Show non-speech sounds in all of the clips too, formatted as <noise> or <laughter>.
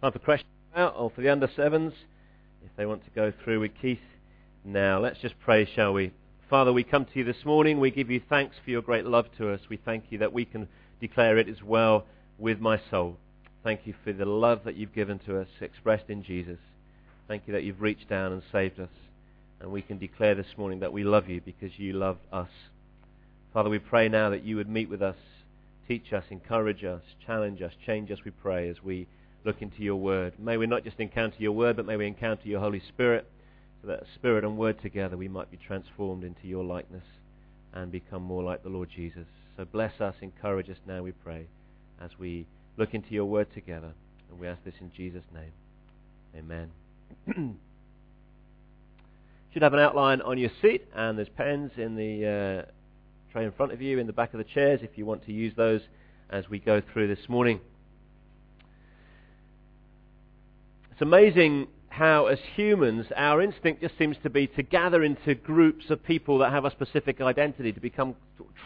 Time for questions out, or for the under sevens, if they want to go through with Keith now. Let's just pray, shall we? Father, we come to you this morning. We give you thanks for your great love to us. We thank you that we can declare it as well with my soul. Thank you for the love that you've given to us, expressed in Jesus. Thank you that you've reached down and saved us. And we can declare this morning that we love you because you love us. Father, we pray now that you would meet with us, teach us, encourage us, challenge us, change us, we pray, as we look into your word. May we not just encounter your word, but may we encounter your Holy Spirit, so that spirit and word together we might be transformed into your likeness and become more like the Lord Jesus. So bless us, encourage us now, we pray, as we look into your word together. And we ask this in Jesus' name. Amen. You <clears throat> should have an outline on your seat, and there's pens in the uh, tray in front of you, in the back of the chairs, if you want to use those as we go through this morning. It's amazing how, as humans, our instinct just seems to be to gather into groups of people that have a specific identity, to become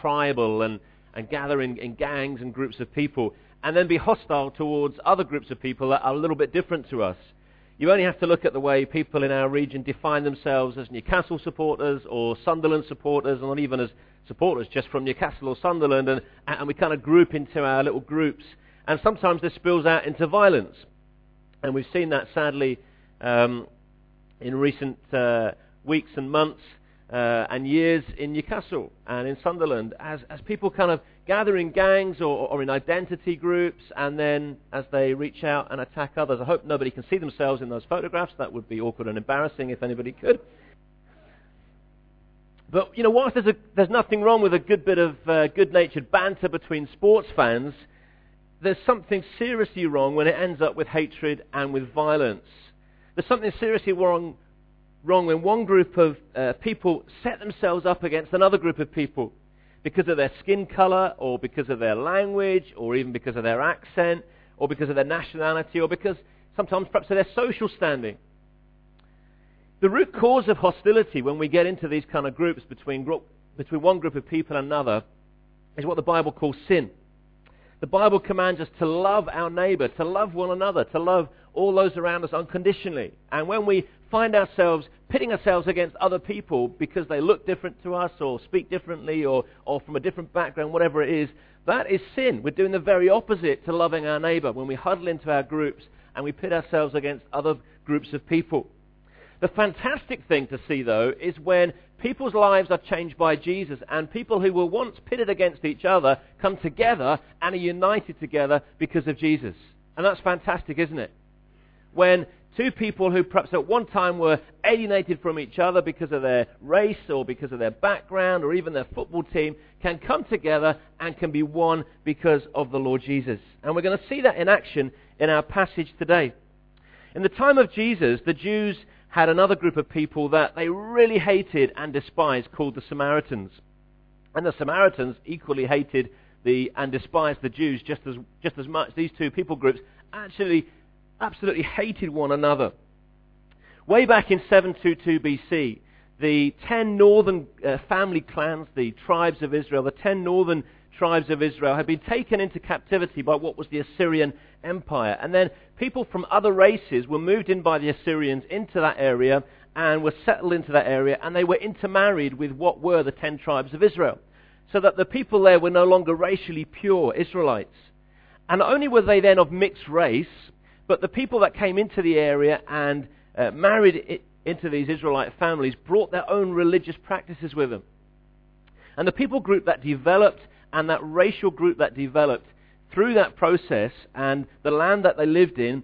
tribal and, and gather in, in gangs and groups of people, and then be hostile towards other groups of people that are a little bit different to us. You only have to look at the way people in our region define themselves as Newcastle supporters or Sunderland supporters, and not even as supporters just from Newcastle or Sunderland, and, and we kind of group into our little groups. And sometimes this spills out into violence. And we've seen that sadly um, in recent uh, weeks and months uh, and years in Newcastle and in Sunderland as, as people kind of gather in gangs or, or in identity groups and then as they reach out and attack others. I hope nobody can see themselves in those photographs. That would be awkward and embarrassing if anybody could. But, you know, whilst there's, a, there's nothing wrong with a good bit of uh, good-natured banter between sports fans, there's something seriously wrong when it ends up with hatred and with violence. There's something seriously wrong, wrong when one group of uh, people set themselves up against another group of people because of their skin color or because of their language or even because of their accent or because of their nationality or because sometimes perhaps of their social standing. The root cause of hostility when we get into these kind of groups between, group, between one group of people and another is what the Bible calls sin. The Bible commands us to love our neighbor, to love one another, to love all those around us unconditionally. And when we find ourselves pitting ourselves against other people because they look different to us or speak differently or, or from a different background, whatever it is, that is sin. We're doing the very opposite to loving our neighbor when we huddle into our groups and we pit ourselves against other groups of people. The fantastic thing to see, though, is when people's lives are changed by Jesus and people who were once pitted against each other come together and are united together because of Jesus. And that's fantastic, isn't it? When two people who perhaps at one time were alienated from each other because of their race or because of their background or even their football team can come together and can be one because of the Lord Jesus. And we're going to see that in action in our passage today. In the time of Jesus, the Jews had another group of people that they really hated and despised called the Samaritans. And the Samaritans equally hated the, and despised the Jews just as, just as much. These two people groups actually absolutely hated one another. Way back in 722 BC, the ten northern uh, family clans, the tribes of Israel, the ten northern tribes of Israel had been taken into captivity by what was the Assyrian Empire. And then people from other races were moved in by the Assyrians into that area and were settled into that area, and they were intermarried with what were the ten tribes of Israel. So that the people there were no longer racially pure Israelites. And not only were they then of mixed race, but the people that came into the area and uh, married into these Israelite families brought their own religious practices with them. And the people group that developed and that racial group that developed through that process and the land that they lived in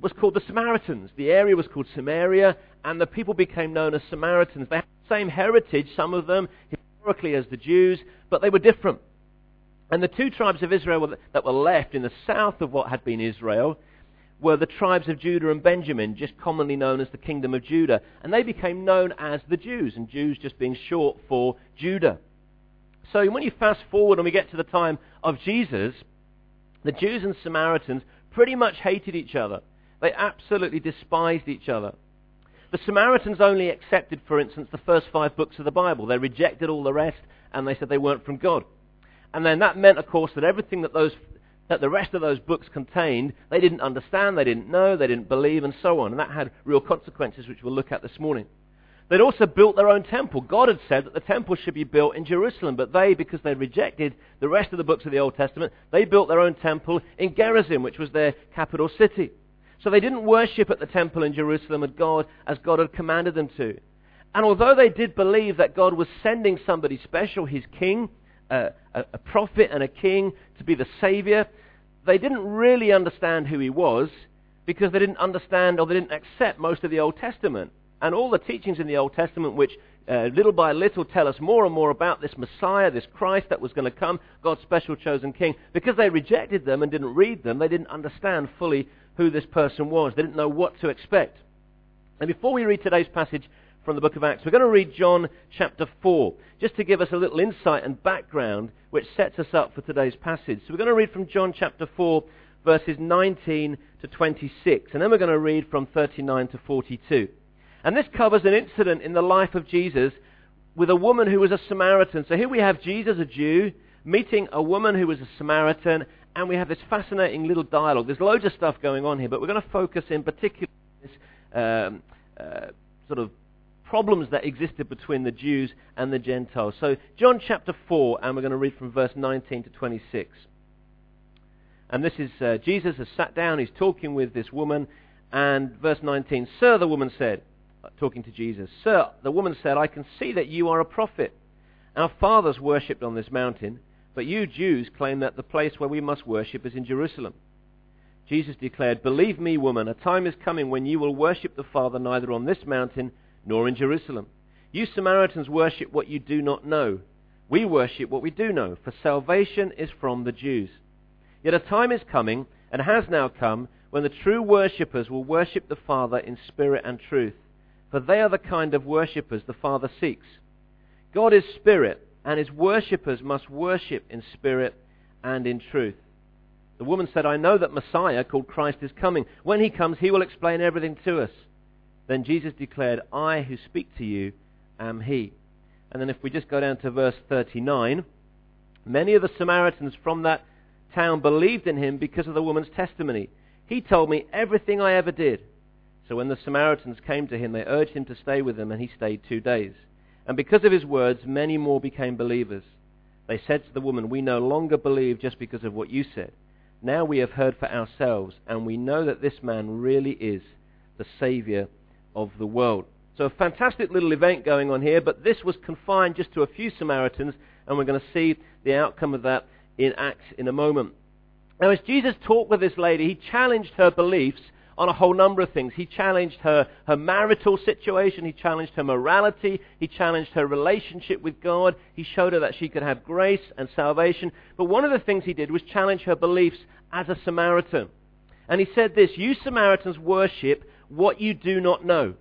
was called the Samaritans. The area was called Samaria, and the people became known as Samaritans. They had the same heritage, some of them, historically, as the Jews, but they were different. And the two tribes of Israel that were left in the south of what had been Israel were the tribes of Judah and Benjamin, just commonly known as the kingdom of Judah. And they became known as the Jews, and Jews just being short for Judah. So when you fast forward and we get to the time of Jesus, the Jews and Samaritans pretty much hated each other. They absolutely despised each other. The Samaritans only accepted, for instance, the first five books of the Bible. They rejected all the rest, and they said they weren't from God. And then that meant, of course, that everything that those that the rest of those books contained, they didn't understand, they didn't know, they didn't believe, and so on. And that had real consequences, which we'll look at this morning. They'd also built their own temple. God had said that the temple should be built in Jerusalem, but they, because they rejected the rest of the books of the Old Testament, they built their own temple in Gerizim, which was their capital city. So they didn't worship at the temple in Jerusalem as God, as God had commanded them to. And although they did believe that God was sending somebody special, his king, a, a prophet and a king, to be the savior, they didn't really understand who he was because they didn't understand or they didn't accept most of the Old Testament. And all the teachings in the Old Testament, which uh, little by little tell us more and more about this Messiah, this Christ that was going to come, God's special chosen king, because they rejected them and didn't read them, they didn't understand fully who this person was. They didn't know what to expect. And before we read today's passage from the book of Acts, we're going to read John chapter 4, just to give us a little insight and background which sets us up for today's passage. So we're going to read from John chapter 4, verses 19 to 26, and then we're going to read from 39 to 42. And this covers an incident in the life of Jesus with a woman who was a Samaritan. So here we have Jesus, a Jew, meeting a woman who was a Samaritan, and we have this fascinating little dialogue. There's loads of stuff going on here, but we're going to focus in particular on this um, uh, sort of problems that existed between the Jews and the Gentiles. So, John chapter 4, and we're going to read from verse 19 to 26. And this is uh, Jesus has sat down, he's talking with this woman, and verse 19, Sir, the woman said, talking to Jesus, Sir, the woman said, I can see that you are a prophet. Our fathers worshipped on this mountain but you Jews claim that the place where we must worship is in Jerusalem. Jesus declared, Believe me, woman, a time is coming when you will worship the Father neither on this mountain nor in Jerusalem. You Samaritans worship what you do not know. We worship what we do know, for salvation is from the Jews. Yet a time is coming, and has now come, when the true worshippers will worship the Father in spirit and truth, for they are the kind of worshippers the Father seeks. God is spirit, and his worshippers must worship in spirit and in truth. The woman said, I know that Messiah, called Christ, is coming. When he comes, he will explain everything to us. Then Jesus declared, I who speak to you am he. And then if we just go down to verse 39, many of the Samaritans from that town believed in him because of the woman's testimony. He told me everything I ever did. So when the Samaritans came to him, they urged him to stay with them, and he stayed two days. And because of his words, many more became believers. They said to the woman, We no longer believe just because of what you said. Now we have heard for ourselves, and we know that this man really is the Savior of the world. So a fantastic little event going on here, but this was confined just to a few Samaritans, and we're going to see the outcome of that in Acts in a moment. Now, as Jesus talked with this lady, he challenged her beliefs on a whole number of things. He challenged her, her marital situation. He challenged her morality. He challenged her relationship with God. He showed her that she could have grace and salvation. But one of the things he did was challenge her beliefs as a Samaritan. And he said this, You Samaritans worship what you do not know.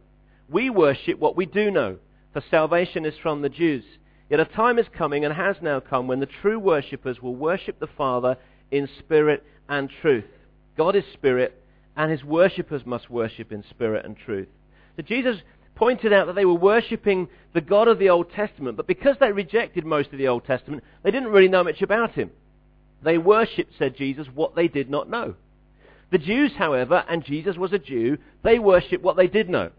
We worship what we do know, for salvation is from the Jews. Yet a time is coming and has now come when the true worshippers will worship the Father in spirit and truth. God is spirit, and his worshippers must worship in spirit and truth. So Jesus pointed out that they were worshipping the God of the Old Testament, but because they rejected most of the Old Testament, they didn't really know much about him. They worshipped, said Jesus, what they did not know. The Jews, however, and Jesus was a Jew, they worshipped what they did know.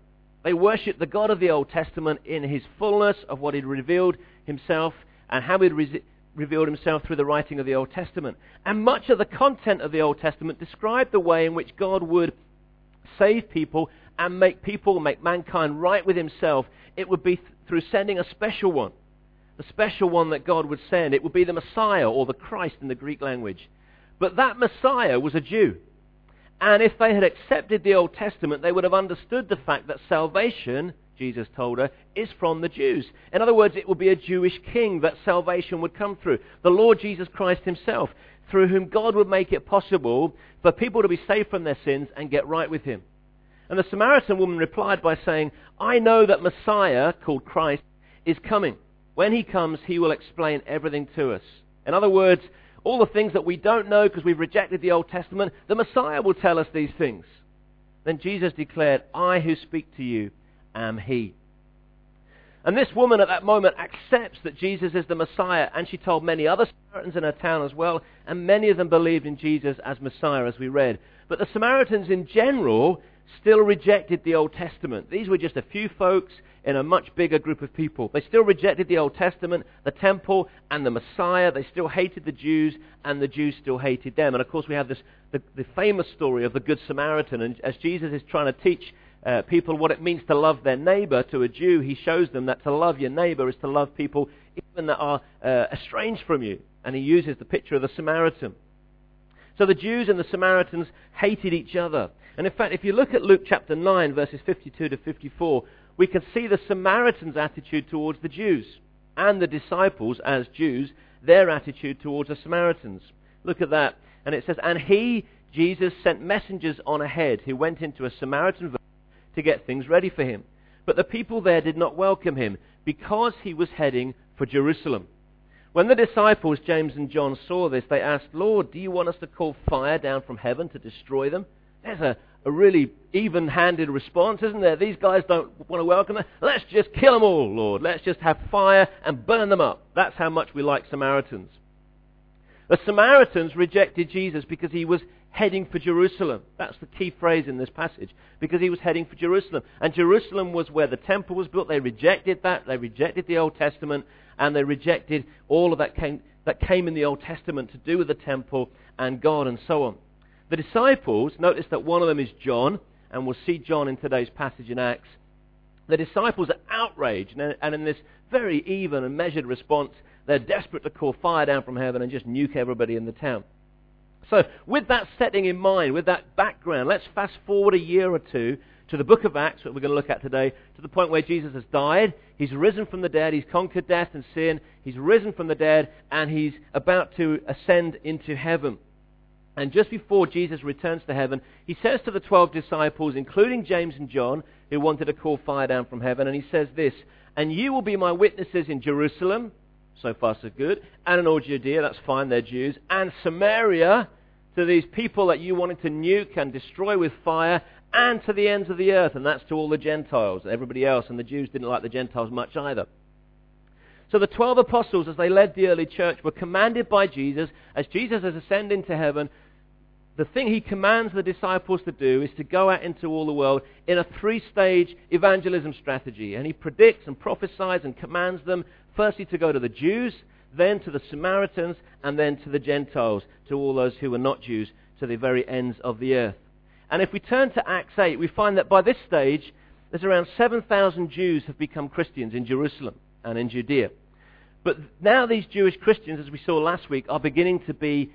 They worshipped the God of the Old Testament in his fullness of what he'd revealed himself and how he'd revealed himself through the writing of the Old Testament. And much of the content of the Old Testament described the way in which God would save people and make people, make mankind right with himself. It would be th- through sending a special one. The special one that God would send. It would be the Messiah or the Christ in the Greek language. But that Messiah was a Jew. And if they had accepted the Old Testament, they would have understood the fact that salvation Jesus told her, is from the Jews. In other words, it would be a Jewish king that salvation would come through. The Lord Jesus Christ himself, through whom God would make it possible for people to be saved from their sins and get right with him. And the Samaritan woman replied by saying, I know that Messiah, called Christ, is coming. When he comes, he will explain everything to us. In other words, all the things that we don't know because we've rejected the Old Testament, the Messiah will tell us these things. Then Jesus declared, I who speak to you am he. And this woman at that moment accepts that Jesus is the Messiah, and she told many other Samaritans in her town as well, and many of them believed in Jesus as Messiah, as we read. But the Samaritans in general still rejected the Old Testament. These were just a few folks in a much bigger group of people. They still rejected the Old Testament, the temple, and the Messiah. They still hated the Jews, and the Jews still hated them. And of course, we have this the, the famous story of the Good Samaritan. And as Jesus is trying to teach uh, people what it means to love their neighbor to a Jew, he shows them that to love your neighbor is to love people even that are uh, estranged from you. And he uses the picture of the Samaritan. So the Jews and the Samaritans hated each other. And in fact, if you look at Luke chapter 9, verses 52 to 54, we can see the Samaritans' attitude towards the Jews and the disciples as Jews, their attitude towards the Samaritans. Look at that. And it says, And he, Jesus, sent messengers on ahead who went into a Samaritan village to get things ready for him. But the people there did not welcome him because he was heading for Jerusalem. When the disciples, James and John, saw this, they asked, Lord, do you want us to call fire down from heaven to destroy them? There's a, a really even handed response, isn't there? These guys don't want to welcome them. Let's just kill them all, Lord. Let's just have fire and burn them up. That's how much we like Samaritans. The Samaritans rejected Jesus because he was heading for Jerusalem. That's the key phrase in this passage. Because he was heading for Jerusalem. And Jerusalem was where the temple was built. They rejected that. They rejected the Old Testament. And they rejected all of that came, that came in the Old Testament to do with the temple and God and so on. The disciples, notice that one of them is John. And we'll see John in today's passage in Acts. The disciples are outraged. And in this very even and measured response, they're desperate to call fire down from heaven and just nuke everybody in the town. So, with that setting in mind, with that background, let's fast forward a year or two to the book of Acts, that we're going to look at today, to the point where Jesus has died, he's risen from the dead, he's conquered death and sin, he's risen from the dead, and he's about to ascend into heaven. And just before Jesus returns to heaven, he says to the twelve disciples, including James and John, who wanted to call fire down from heaven, and he says this, And you will be my witnesses in Jerusalem, so far so good, and all Judea, that's fine, they're Jews, and Samaria, to these people that you wanted to nuke and destroy with fire, and to the ends of the earth, and that's to all the Gentiles, and everybody else, and the Jews didn't like the Gentiles much either. So the twelve apostles, as they led the early church, were commanded by Jesus, as Jesus has ascended to heaven, the thing he commands the disciples to do is to go out into all the world in a three-stage evangelism strategy. And he predicts and prophesies and commands them, firstly to go to the Jews, then to the Samaritans, and then to the Gentiles, to all those who were not Jews, to the very ends of the earth. And if we turn to Acts 8, we find that by this stage, there's around 7,000 Jews have become Christians in Jerusalem and in Judea. But now these Jewish Christians, as we saw last week, are beginning to be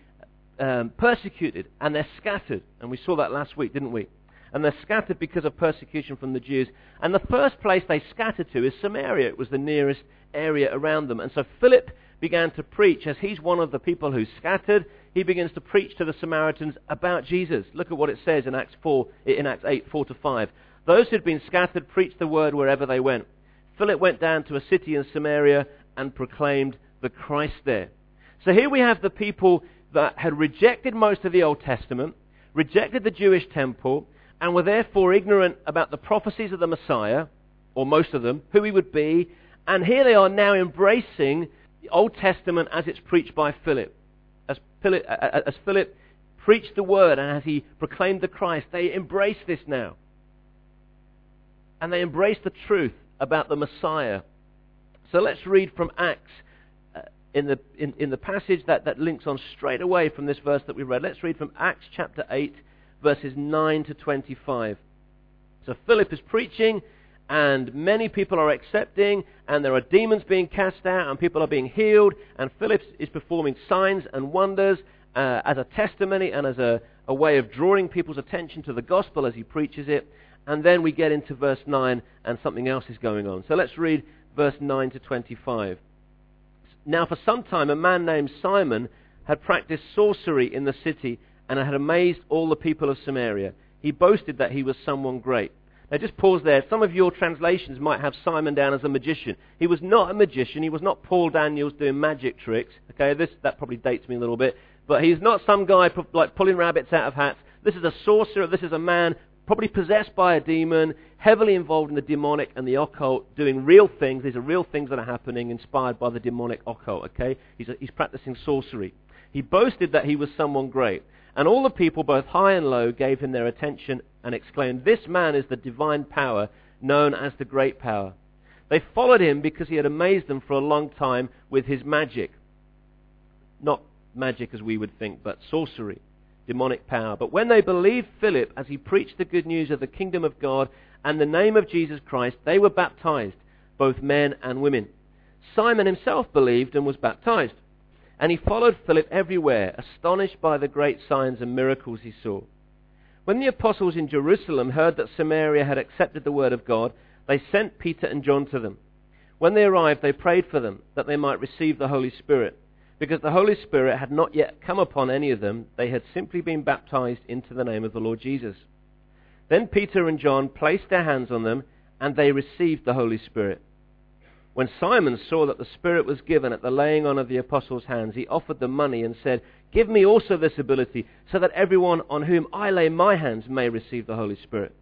um, persecuted and they're scattered. And we saw that last week, didn't we? And they're scattered because of persecution from the Jews. And the first place they scattered to is Samaria. It was the nearest area around them. And so Philip began to preach, as he's one of the people who scattered, he begins to preach to the Samaritans about Jesus. Look at what it says in Acts 4, in Acts 8, 4 to 5. Those who'd been scattered preached the word wherever they went. Philip went down to a city in Samaria and proclaimed the Christ there. So here we have the people that had rejected most of the Old Testament, rejected the Jewish temple, and were therefore ignorant about the prophecies of the Messiah, or most of them, who he would be, and here they are now embracing the Old Testament as it's preached by Philip. As Philip, as Philip preached the word and as he proclaimed the Christ, they embrace this now. And they embrace the truth about the Messiah. So let's read from Acts in, the, in, in the passage that, that links on straight away from this verse that we read. Let's read from Acts chapter 8, verses 9 to 25. So Philip is preaching and many people are accepting, and there are demons being cast out, and people are being healed, and Philip is performing signs and wonders uh, as a testimony and as a, a way of drawing people's attention to the gospel as he preaches it. And then we get into verse 9, and something else is going on. So let's read verse 9 to 25. Now, for some time, a man named Simon had practiced sorcery in the city and had amazed all the people of Samaria. He boasted that he was someone great. Now just pause there. Some of your translations might have Simon down as a magician. He was not a magician. He was not Paul Daniels doing magic tricks. Okay, this, that probably dates me a little bit. But he's not some guy like pulling rabbits out of hats. This is a sorcerer. This is a man probably possessed by a demon, heavily involved in the demonic and the occult, doing real things. These are real things that are happening, inspired by the demonic occult, okay? He's, a, he's practicing sorcery. He boasted that he was someone great. And all the people, both high and low, gave him their attention and exclaimed, This man is the divine power, known as the great power. They followed him because he had amazed them for a long time with his magic. Not magic as we would think, but sorcery, demonic power. But when they believed Philip as he preached the good news of the kingdom of God and the name of Jesus Christ, they were baptized, both men and women. Simon himself believed and was baptized. And he followed Philip everywhere, astonished by the great signs and miracles he saw. When the apostles in Jerusalem heard that Samaria had accepted the word of God, they sent Peter and John to them. When they arrived, they prayed for them, that they might receive the Holy Spirit. Because the Holy Spirit had not yet come upon any of them, they had simply been baptized into the name of the Lord Jesus. Then Peter and John placed their hands on them, and they received the Holy Spirit. When Simon saw that the Spirit was given at the laying on of the apostles' hands, he offered them money and said, Give me also this ability, so that everyone on whom I lay my hands may receive the Holy Spirit.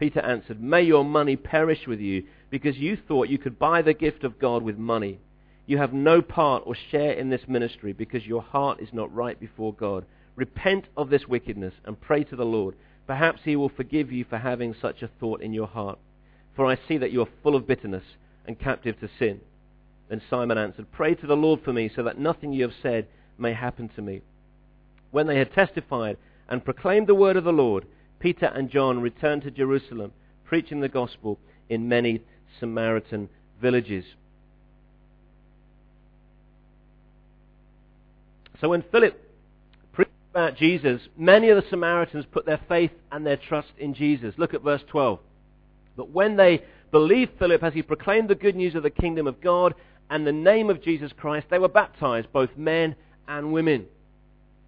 Peter answered, May your money perish with you, because you thought you could buy the gift of God with money. You have no part or share in this ministry, because your heart is not right before God. Repent of this wickedness and pray to the Lord. Perhaps he will forgive you for having such a thought in your heart. For I see that you are full of bitterness and captive to sin. Then Simon answered, Pray to the Lord for me, so that nothing you have said may happen to me. When they had testified and proclaimed the word of the Lord, Peter and John returned to Jerusalem, preaching the gospel in many Samaritan villages. So when Philip preached about Jesus, many of the Samaritans put their faith and their trust in Jesus. Look at verse 12. But when they believed Philip as he proclaimed the good news of the kingdom of God and the name of Jesus Christ, they were baptized, both men and women.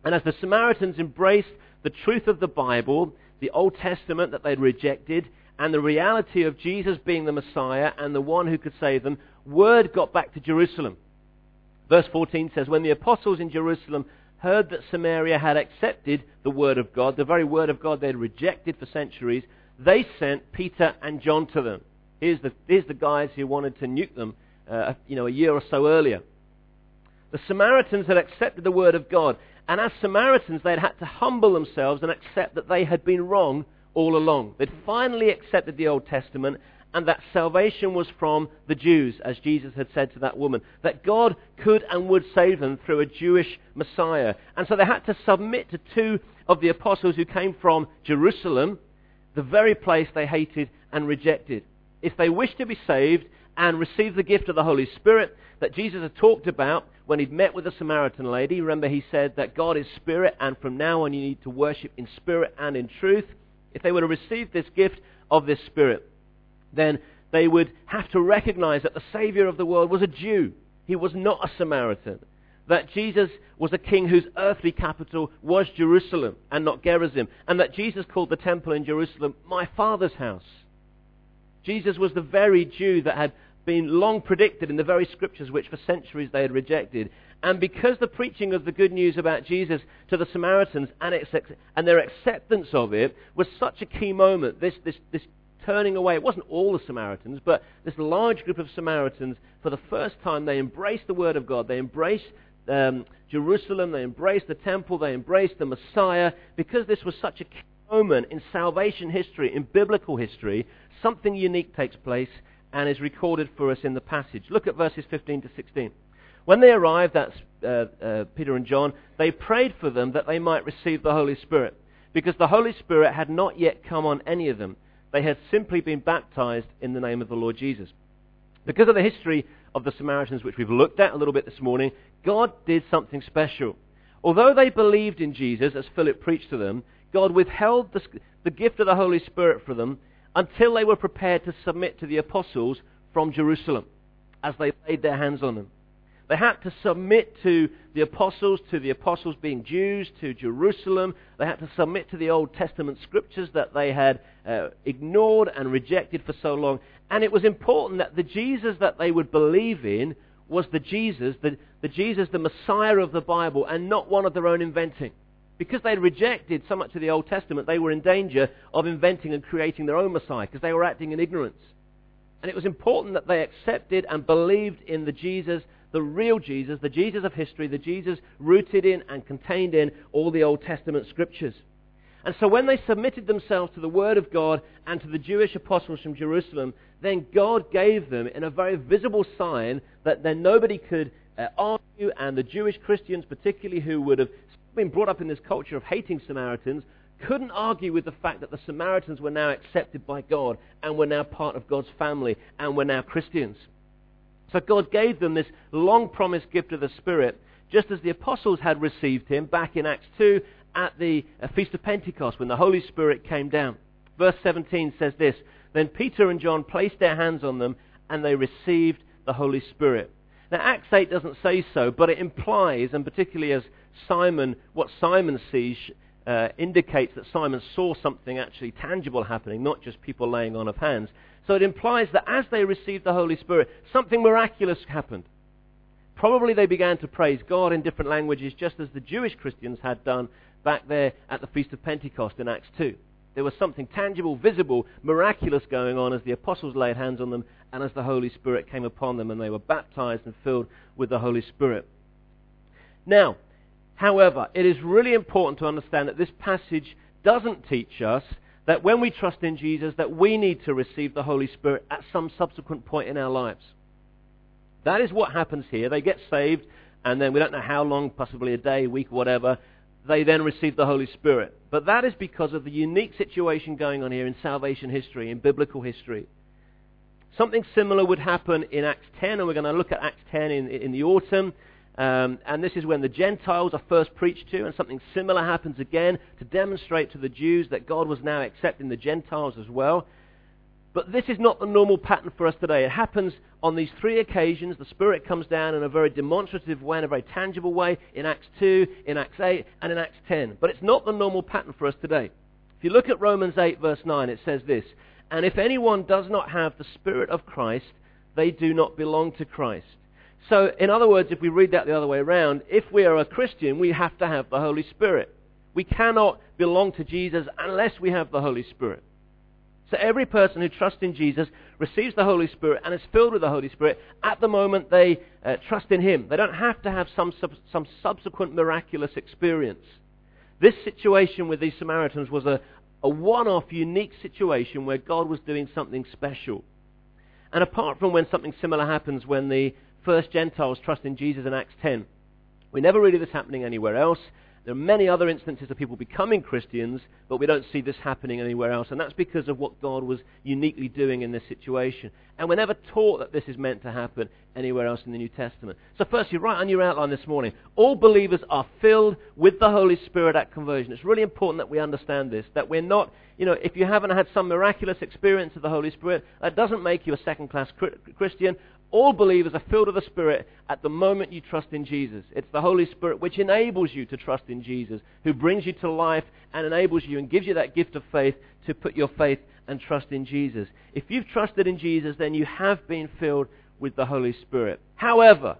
And as the Samaritans embraced the truth of the Bible, the Old Testament that they'd rejected, and the reality of Jesus being the Messiah and the one who could save them, word got back to Jerusalem. Verse 14 says, When the apostles in Jerusalem heard that Samaria had accepted the word of God, the very word of God they'd rejected for centuries, they sent Peter and John to them. Here's the, here's the guys who wanted to nuke them uh, you know, a year or so earlier. The Samaritans had accepted the word of God, and as Samaritans, they'd had to humble themselves and accept that they had been wrong all along. They'd finally accepted the Old Testament, and that salvation was from the Jews, as Jesus had said to that woman, that God could and would save them through a Jewish Messiah. And so they had to submit to two of the apostles who came from Jerusalem, the very place they hated and rejected. If they wished to be saved and receive the gift of the Holy Spirit that Jesus had talked about, when he'd met with the Samaritan lady, remember he said that God is spirit and from now on you need to worship in spirit and in truth. If they were to receive this gift of this spirit, then they would have to recognize that the Savior of the world was a Jew. He was not a Samaritan. That Jesus was a king whose earthly capital was Jerusalem and not Gerizim. And that Jesus called the temple in Jerusalem my Father's house. Jesus was the very Jew that had been long predicted in the very scriptures which for centuries they had rejected. And because the preaching of the good news about Jesus to the Samaritans and, and their acceptance of it was such a key moment, this, this, this turning away, it wasn't all the Samaritans, but this large group of Samaritans, for the first time, they embraced the Word of God. They embraced um, Jerusalem, they embraced the temple, they embraced the Messiah. Because this was such a moment in salvation history, in biblical history, something unique takes place and is recorded for us in the passage. Look at verses 15 to 16. When they arrived, that's uh, uh, Peter and John, they prayed for them that they might receive the Holy Spirit, because the Holy Spirit had not yet come on any of them. They had simply been baptized in the name of the Lord Jesus. Because of the history of the Samaritans, which we've looked at a little bit this morning, God did something special. Although they believed in Jesus, as Philip preached to them, God withheld the, the gift of the Holy Spirit for them until they were prepared to submit to the apostles from Jerusalem as they laid their hands on them. They had to submit to the apostles, to the apostles being Jews, to Jerusalem. They had to submit to the Old Testament scriptures that they had uh, ignored and rejected for so long. And it was important that the Jesus that they would believe in was the Jesus, the, the Jesus, the Messiah of the Bible, and not one of their own inventing. Because they'd rejected so much of the Old Testament, they were in danger of inventing and creating their own Messiah because they were acting in ignorance. And it was important that they accepted and believed in the Jesus, the real Jesus, the Jesus of history, the Jesus rooted in and contained in all the Old Testament scriptures. And so when they submitted themselves to the Word of God and to the Jewish apostles from Jerusalem, then God gave them, in a very visible sign, that then nobody could uh, argue, and the Jewish Christians, particularly who would have been brought up in this culture of hating Samaritans, couldn't argue with the fact that the Samaritans were now accepted by God and were now part of God's family and were now Christians. So God gave them this long promised gift of the Spirit, just as the apostles had received him back in Acts 2 at the uh, Feast of Pentecost when the Holy Spirit came down. Verse 17 says this Then Peter and John placed their hands on them and they received the Holy Spirit. Now, Acts 8 doesn't say so, but it implies, and particularly as Simon, what Simon sees uh, indicates that Simon saw something actually tangible happening, not just people laying on of hands. So it implies that as they received the Holy Spirit, something miraculous happened. Probably they began to praise God in different languages, just as the Jewish Christians had done back there at the Feast of Pentecost in Acts 2. There was something tangible, visible, miraculous going on as the apostles laid hands on them and as the Holy Spirit came upon them and they were baptized and filled with the Holy Spirit. Now, However, it is really important to understand that this passage doesn't teach us that when we trust in Jesus that we need to receive the Holy Spirit at some subsequent point in our lives. That is what happens here. They get saved and then we don't know how long, possibly a day, week, whatever, they then receive the Holy Spirit. But that is because of the unique situation going on here in salvation history, in biblical history. Something similar would happen in Acts 10, and we're going to look at Acts 10 in, in the autumn. Um, and this is when the Gentiles are first preached to, and something similar happens again to demonstrate to the Jews that God was now accepting the Gentiles as well. But this is not the normal pattern for us today. It happens on these three occasions. The Spirit comes down in a very demonstrative way, in a very tangible way, in Acts 2, in Acts 8, and in Acts 10. But it's not the normal pattern for us today. If you look at Romans 8, verse 9, it says this And if anyone does not have the Spirit of Christ, they do not belong to Christ. So, in other words, if we read that the other way around, if we are a Christian, we have to have the Holy Spirit. We cannot belong to Jesus unless we have the Holy Spirit. So every person who trusts in Jesus receives the Holy Spirit and is filled with the Holy Spirit at the moment they uh, trust in Him. They don't have to have some, sub- some subsequent miraculous experience. This situation with these Samaritans was a, a one-off, unique situation where God was doing something special. And apart from when something similar happens when the first Gentiles trust in Jesus in Acts 10. We never read of this happening anywhere else. There are many other instances of people becoming Christians, but we don't see this happening anywhere else. And that's because of what God was uniquely doing in this situation. And we're never taught that this is meant to happen anywhere else in the New Testament. So firstly, right on your outline this morning, all believers are filled with the Holy Spirit at conversion. It's really important that we understand this, that we're not, you know, if you haven't had some miraculous experience of the Holy Spirit, that doesn't make you a second-class Christian. All believers are filled with the Spirit at the moment you trust in Jesus. It's the Holy Spirit which enables you to trust in Jesus, who brings you to life and enables you and gives you that gift of faith to put your faith and trust in Jesus. If you've trusted in Jesus, then you have been filled with the Holy Spirit. However,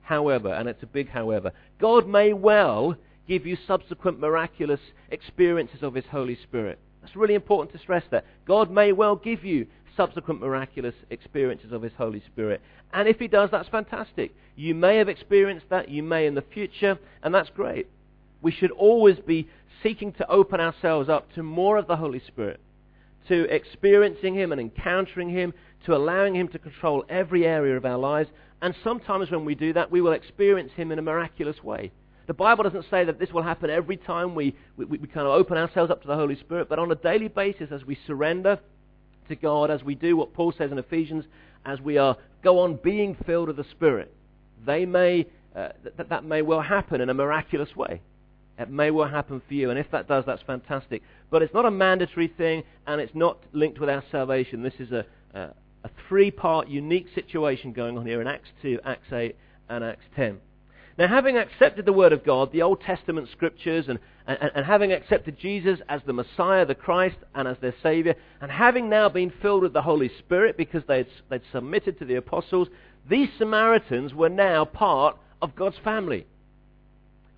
however, and it's a big however, God may well give you subsequent miraculous experiences of His Holy Spirit. That's really important to stress that. God may well give you subsequent miraculous experiences of His Holy Spirit. And if He does, that's fantastic. You may have experienced that, you may in the future, and that's great. We should always be seeking to open ourselves up to more of the Holy Spirit, to experiencing Him and encountering Him, to allowing Him to control every area of our lives. And sometimes when we do that, we will experience Him in a miraculous way. The Bible doesn't say that this will happen every time we, we, we kind of open ourselves up to the Holy Spirit, but on a daily basis as we surrender to God as we do what Paul says in Ephesians, as we are go on being filled with the Spirit. They may uh, th- that may well happen in a miraculous way. It may well happen for you, and if that does, that's fantastic. But it's not a mandatory thing, and it's not linked with our salvation. This is a, a, a three-part unique situation going on here in Acts 2, Acts 8, and Acts 10. Now, having accepted the Word of God, the Old Testament Scriptures, and, and, and, having accepted Jesus as the Messiah, the Christ, and as their Savior, and having now been filled with the Holy Spirit because they'd, they'd submitted to the apostles, these Samaritans were now part of God's family.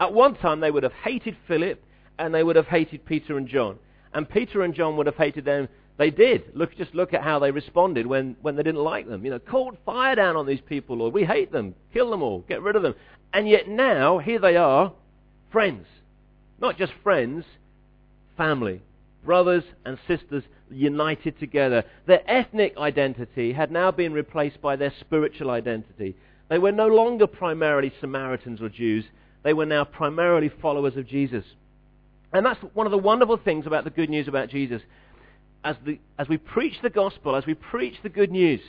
At one time, they would have hated Philip and they would have hated Peter and John. And Peter and John would have hated them. They did. Look, just look at how they responded when, when they didn't like them. You know, called fire down on these people, Lord. We hate them. Kill them all. Get rid of them. And yet now, here they are, friends. Not just friends, family. Brothers and sisters united together. Their ethnic identity had now been replaced by their spiritual identity. They were no longer primarily Samaritans or Jews. They were now primarily followers of Jesus. And that's one of the wonderful things about the good news about Jesus. As, the, as we preach the gospel, as we preach the good news,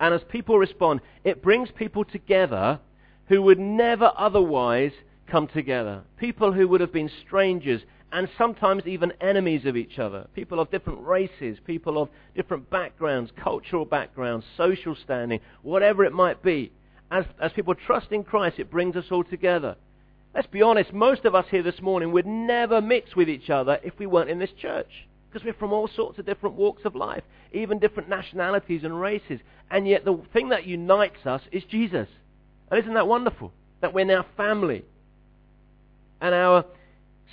and as people respond, it brings people together who would never otherwise come together. People who would have been strangers and sometimes even enemies of each other. People of different races, people of different backgrounds, cultural backgrounds, social standing, whatever it might be. As, as people trust in Christ, it brings us all together. Let's be honest, most of us here this morning would never mix with each other if we weren't in this church. Because we're from all sorts of different walks of life, even different nationalities and races. And yet the thing that unites us is Jesus. And isn't that wonderful? That we're now family. And our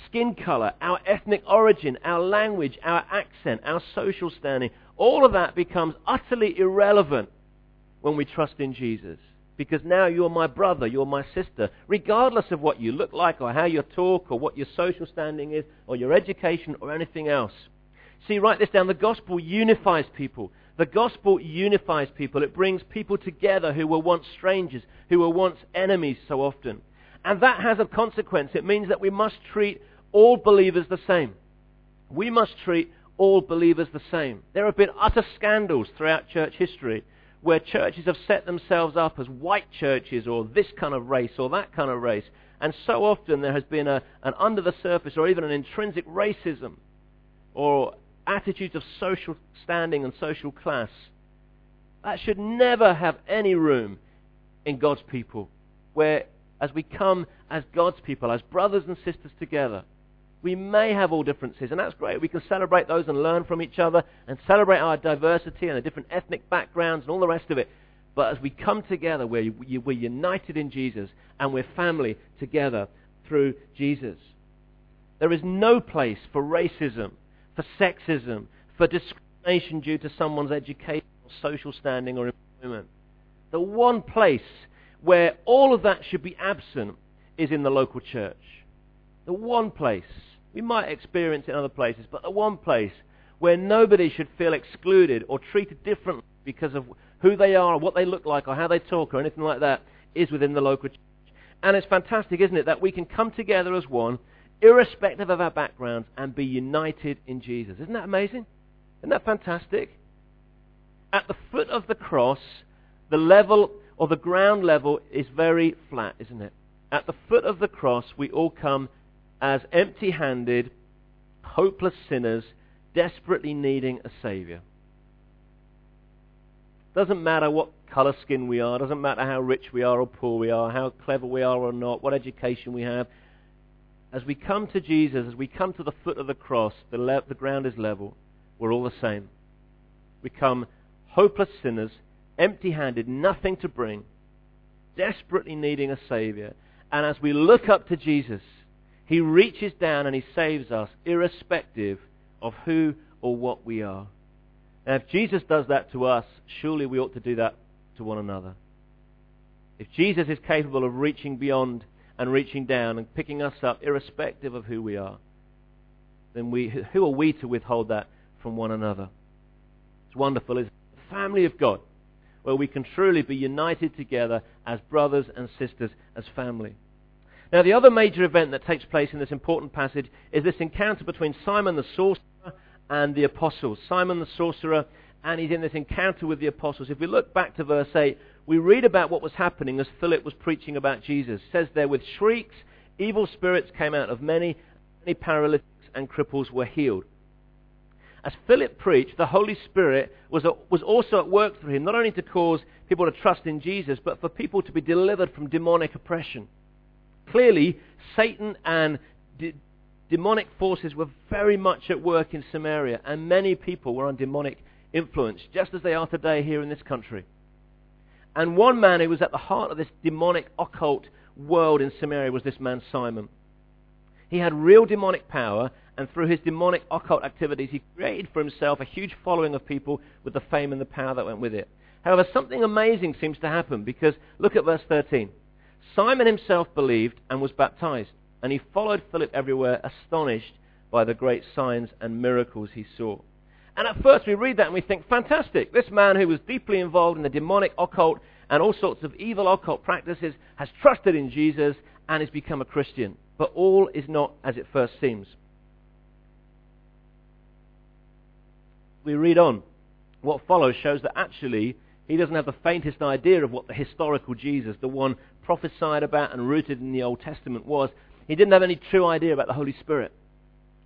skin color, our ethnic origin, our language, our accent, our social standing, all of that becomes utterly irrelevant when we trust in Jesus because now you're my brother, you're my sister, regardless of what you look like or how you talk or what your social standing is or your education or anything else. See, write this down. The gospel unifies people. The gospel unifies people. It brings people together who were once strangers, who were once enemies so often. And that has a consequence. It means that we must treat all believers the same. We must treat all believers the same. There have been utter scandals throughout church history where churches have set themselves up as white churches or this kind of race or that kind of race. And so often there has been a, an under the surface or even an intrinsic racism or attitudes of social standing and social class. That should never have any room in God's people, where as we come as God's people, as brothers and sisters together, we may have all differences, and that's great. We can celebrate those and learn from each other and celebrate our diversity and the different ethnic backgrounds and all the rest of it. But as we come together, we're, we're united in Jesus and we're family together through Jesus. There is no place for racism, for sexism, for discrimination due to someone's education, or social standing, or employment. The one place where all of that should be absent is in the local church. The one place. We might experience in other places, but the one place where nobody should feel excluded or treated differently because of who they are or what they look like or how they talk or anything like that is within the local church. And it's fantastic, isn't it, that we can come together as one, irrespective of our backgrounds, and be united in Jesus. Isn't that amazing? Isn't that fantastic? At the foot of the cross, the level or the ground level is very flat, isn't it? At the foot of the cross, we all come as empty handed, hopeless sinners desperately needing a Savior. Doesn't matter what color skin we are, doesn't matter how rich we are or poor we are, how clever we are or not, what education we have. As we come to Jesus, as we come to the foot of the cross, the, le- the ground is level. We're all the same. We come hopeless sinners, empty handed, nothing to bring, desperately needing a Savior. And as we look up to Jesus, he reaches down and he saves us, irrespective of who or what we are. Now, if Jesus does that to us, surely we ought to do that to one another. If Jesus is capable of reaching beyond and reaching down and picking us up, irrespective of who we are, then we, who are we to withhold that from one another? It's wonderful, isn't? The family of God, where we can truly be united together as brothers and sisters, as family. Now, the other major event that takes place in this important passage is this encounter between Simon the sorcerer and the apostles. Simon the sorcerer, and he's in this encounter with the apostles. If we look back to verse 8, we read about what was happening as Philip was preaching about Jesus. It says there, with shrieks, evil spirits came out of many, many paralytics and cripples were healed. As Philip preached, the Holy Spirit was, was also at work through him, not only to cause people to trust in Jesus, but for people to be delivered from demonic oppression. Clearly, Satan and de- demonic forces were very much at work in Samaria, and many people were on demonic influence, just as they are today here in this country. And one man who was at the heart of this demonic occult world in Samaria was this man Simon. He had real demonic power, and through his demonic occult activities, he created for himself a huge following of people with the fame and the power that went with it. However, something amazing seems to happen because look at verse 13. Simon himself believed and was baptized, and he followed Philip everywhere, astonished by the great signs and miracles he saw. And at first we read that and we think, fantastic. This man who was deeply involved in the demonic occult and all sorts of evil occult practices has trusted in Jesus and has become a Christian. But all is not as it first seems. We read on. What follows shows that actually he doesn't have the faintest idea of what the historical Jesus, the one prophesied about and rooted in the Old Testament, was. He didn't have any true idea about the Holy Spirit.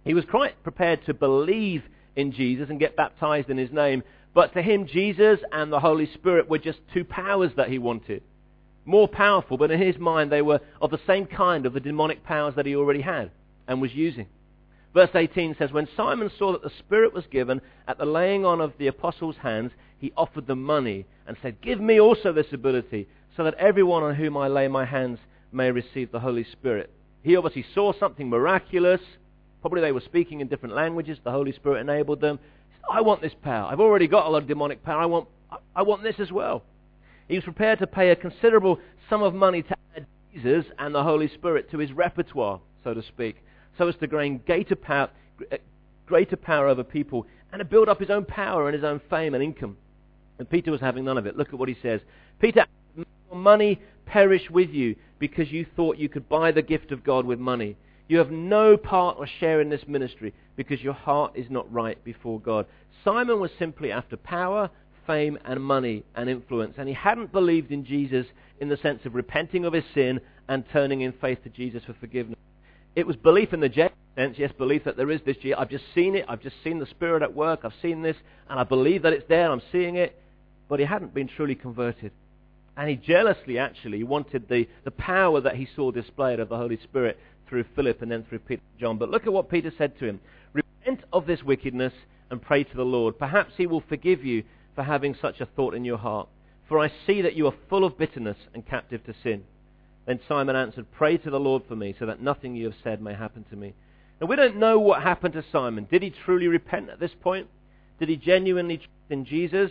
He was quite prepared to believe in Jesus and get baptized in his name, but to him, Jesus and the Holy Spirit were just two powers that he wanted. More powerful, but in his mind, they were of the same kind of the demonic powers that he already had and was using. Verse 18 says, When Simon saw that the Spirit was given at the laying on of the apostles' hands, he offered them money and said, Give me also this ability, so that everyone on whom I lay my hands may receive the Holy Spirit. He obviously saw something miraculous. Probably they were speaking in different languages. The Holy Spirit enabled them. Said, I want this power. I've already got a lot of demonic power. I want, I want this as well. He was prepared to pay a considerable sum of money to add Jesus and the Holy Spirit to his repertoire, so to speak, so as to gain greater power, greater power over people and to build up his own power and his own fame and income. And Peter was having none of it. Look at what he says. Peter, money perish with you because you thought you could buy the gift of God with money. You have no part or share in this ministry because your heart is not right before God. Simon was simply after power, fame, and money and influence, and he hadn't believed in Jesus in the sense of repenting of his sin and turning in faith to Jesus for forgiveness. It was belief in the sense, yes, belief that there is this Jesus. I've just seen it. I've just seen the Spirit at work. I've seen this, and I believe that it's there. I'm seeing it. But he hadn't been truly converted. And he jealously actually wanted the, the power that he saw displayed of the Holy Spirit through Philip and then through Peter John. But look at what Peter said to him. Repent of this wickedness and pray to the Lord. Perhaps he will forgive you for having such a thought in your heart. For I see that you are full of bitterness and captive to sin. Then Simon answered, Pray to the Lord for me, so that nothing you have said may happen to me. Now we don't know what happened to Simon. Did he truly repent at this point? Did he genuinely trust in Jesus?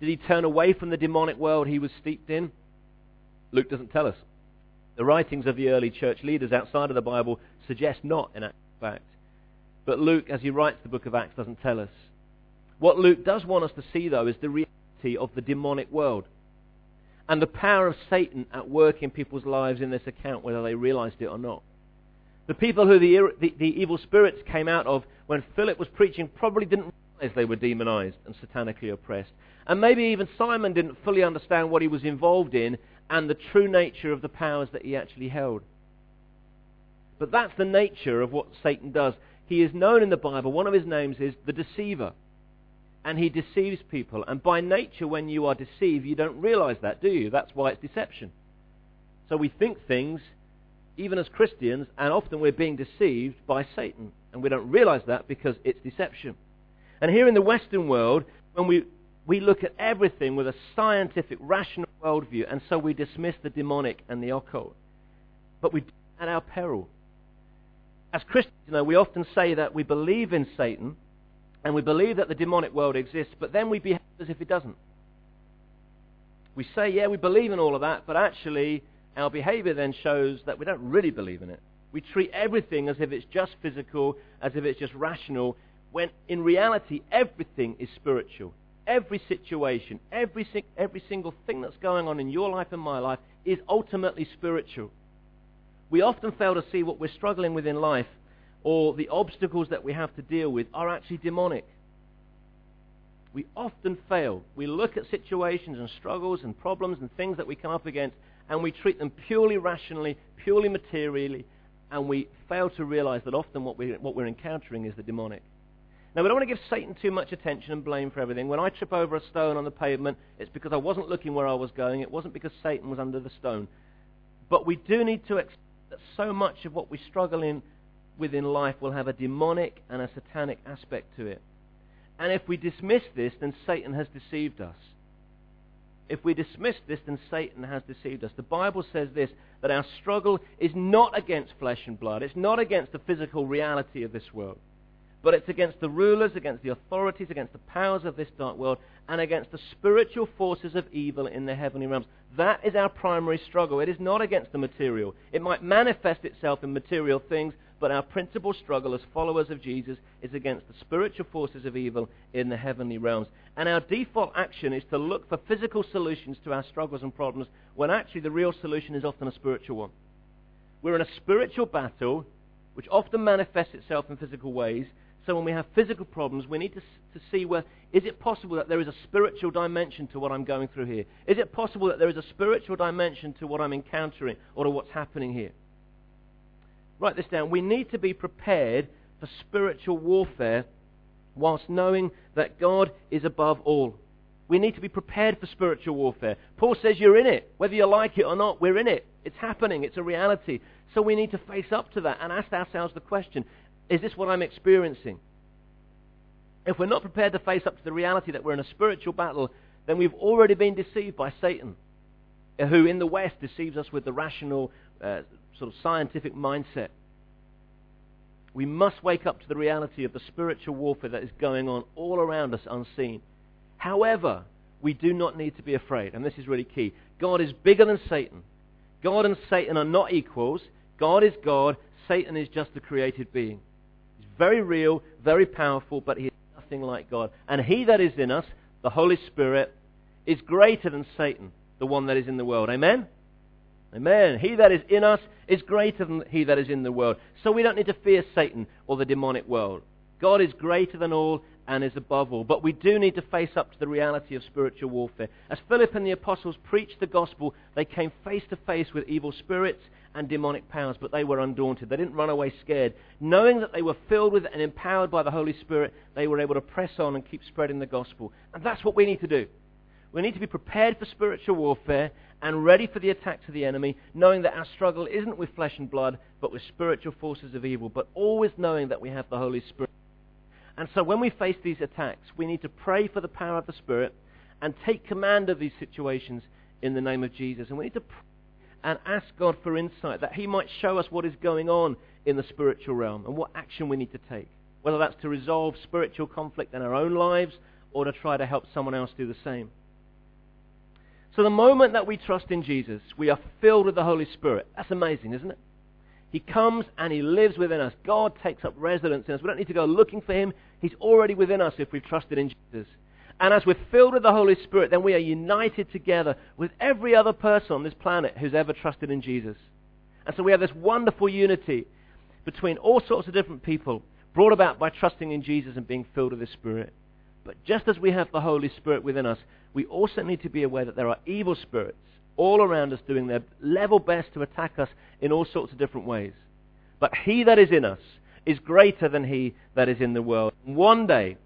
Did he turn away from the demonic world he was steeped in? Luke doesn't tell us. The writings of the early church leaders outside of the Bible suggest not, in fact. But Luke, as he writes the book of Acts, doesn't tell us. What Luke does want us to see, though, is the reality of the demonic world and the power of Satan at work in people's lives in this account, whether they realized it or not. The people who the, the, the evil spirits came out of when Philip was preaching probably didn't realize they were demonized and satanically oppressed. And maybe even Simon didn't fully understand what he was involved in and the true nature of the powers that he actually held. But that's the nature of what Satan does. He is known in the Bible, one of his names is the deceiver. And he deceives people. And by nature, when you are deceived, you don't realize that, do you? That's why it's deception. So we think things, even as Christians, and often we're being deceived by Satan. And we don't realize that because it's deception. And here in the Western world, when we we look at everything with a scientific, rational worldview, and so we dismiss the demonic and the occult. But we do at our peril. As Christians, you know, we often say that we believe in Satan and we believe that the demonic world exists, but then we behave as if it doesn't. We say, yeah, we believe in all of that, but actually our behavior then shows that we don't really believe in it. We treat everything as if it's just physical, as if it's just rational, when in reality everything is spiritual every situation, every, every single thing that's going on in your life and my life is ultimately spiritual. We often fail to see what we're struggling with in life or the obstacles that we have to deal with are actually demonic. We often fail. We look at situations and struggles and problems and things that we come up against and we treat them purely rationally, purely materially, and we fail to realize that often what, we, what we're encountering is the demonic. Now, we don't want to give Satan too much attention and blame for everything. When I trip over a stone on the pavement, it's because I wasn't looking where I was going. It wasn't because Satan was under the stone. But we do need to accept that so much of what we struggle in with in life will have a demonic and a satanic aspect to it. And if we dismiss this, then Satan has deceived us. If we dismiss this, then Satan has deceived us. The Bible says this, that our struggle is not against flesh and blood. It's not against the physical reality of this world. But it's against the rulers, against the authorities, against the powers of this dark world, and against the spiritual forces of evil in the heavenly realms. That is our primary struggle. It is not against the material. It might manifest itself in material things, but our principal struggle as followers of Jesus is against the spiritual forces of evil in the heavenly realms. And our default action is to look for physical solutions to our struggles and problems when actually the real solution is often a spiritual one. We're in a spiritual battle which often manifests itself in physical ways. So when we have physical problems, we need to, to see well, is it possible that there is a spiritual dimension to what I'm going through here? Is it possible that there is a spiritual dimension to what I'm encountering or to what's happening here? write this down. We need to be prepared for spiritual warfare whilst knowing that God is above all. We need to be prepared for spiritual warfare. Paul says you're in it. Whether you like it or not, we're in it. It's happening. It's a reality. So we need to face up to that and ask ourselves the question, is this what I'm experiencing? If we're not prepared to face up to the reality that we're in a spiritual battle, then we've already been deceived by Satan, who in the West deceives us with the rational uh, sort of scientific mindset. We must wake up to the reality of the spiritual warfare that is going on all around us unseen. However, we do not need to be afraid, and this is really key. God is bigger than Satan. God and Satan are not equals. God is God. Satan is just a created being. Very real, very powerful, but he is nothing like God. And he that is in us, the Holy Spirit, is greater than Satan, the one that is in the world. Amen? Amen. He that is in us is greater than he that is in the world. So we don't need to fear Satan or the demonic world. God is greater than all and is above all. But we do need to face up to the reality of spiritual warfare. As Philip and the apostles preached the gospel, they came face to face with evil spirits and demonic powers, but they were undaunted. They didn't run away scared. Knowing that they were filled with and empowered by the Holy Spirit, they were able to press on and keep spreading the gospel. And that's what we need to do. We need to be prepared for spiritual warfare and ready for the attacks of the enemy, knowing that our struggle isn't with flesh and blood, but with spiritual forces of evil, but always knowing that we have the Holy Spirit. And so when we face these attacks, we need to pray for the power of the Spirit and take command of these situations in the name of Jesus. And we need to pray and ask God for insight that He might show us what is going on in the spiritual realm and what action we need to take. Whether that's to resolve spiritual conflict in our own lives or to try to help someone else do the same. So the moment that we trust in Jesus, we are filled with the Holy Spirit. That's amazing, isn't it? He comes and He lives within us. God takes up residence in us. We don't need to go looking for Him. He's already within us if we've trusted in Jesus. And as we're filled with the Holy Spirit, then we are united together with every other person on this planet who's ever trusted in Jesus. And so we have this wonderful unity between all sorts of different people brought about by trusting in Jesus and being filled with the Spirit. But just as we have the Holy Spirit within us, we also need to be aware that there are evil spirits all around us doing their level best to attack us in all sorts of different ways. But he that is in us is greater than he that is in the world. One day,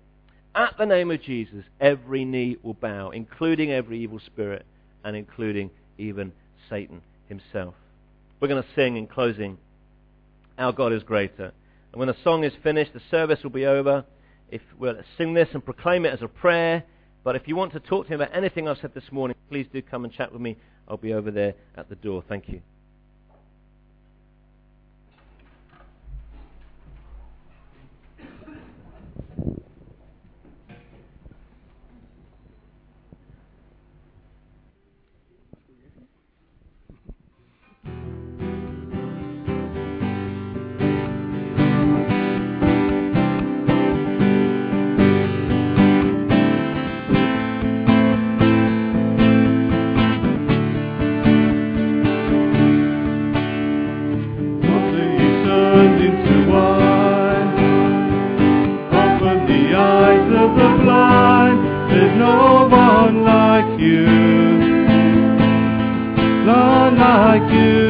at the name of Jesus, every knee will bow, including every evil spirit and including even Satan himself. We're going to sing in closing, Our God is Greater. And when the song is finished, the service will be over. If we'll sing this and proclaim it as a prayer, but if you want to talk to him about anything I've said this morning, please do come and chat with me. I'll be over there at the door. Thank you. God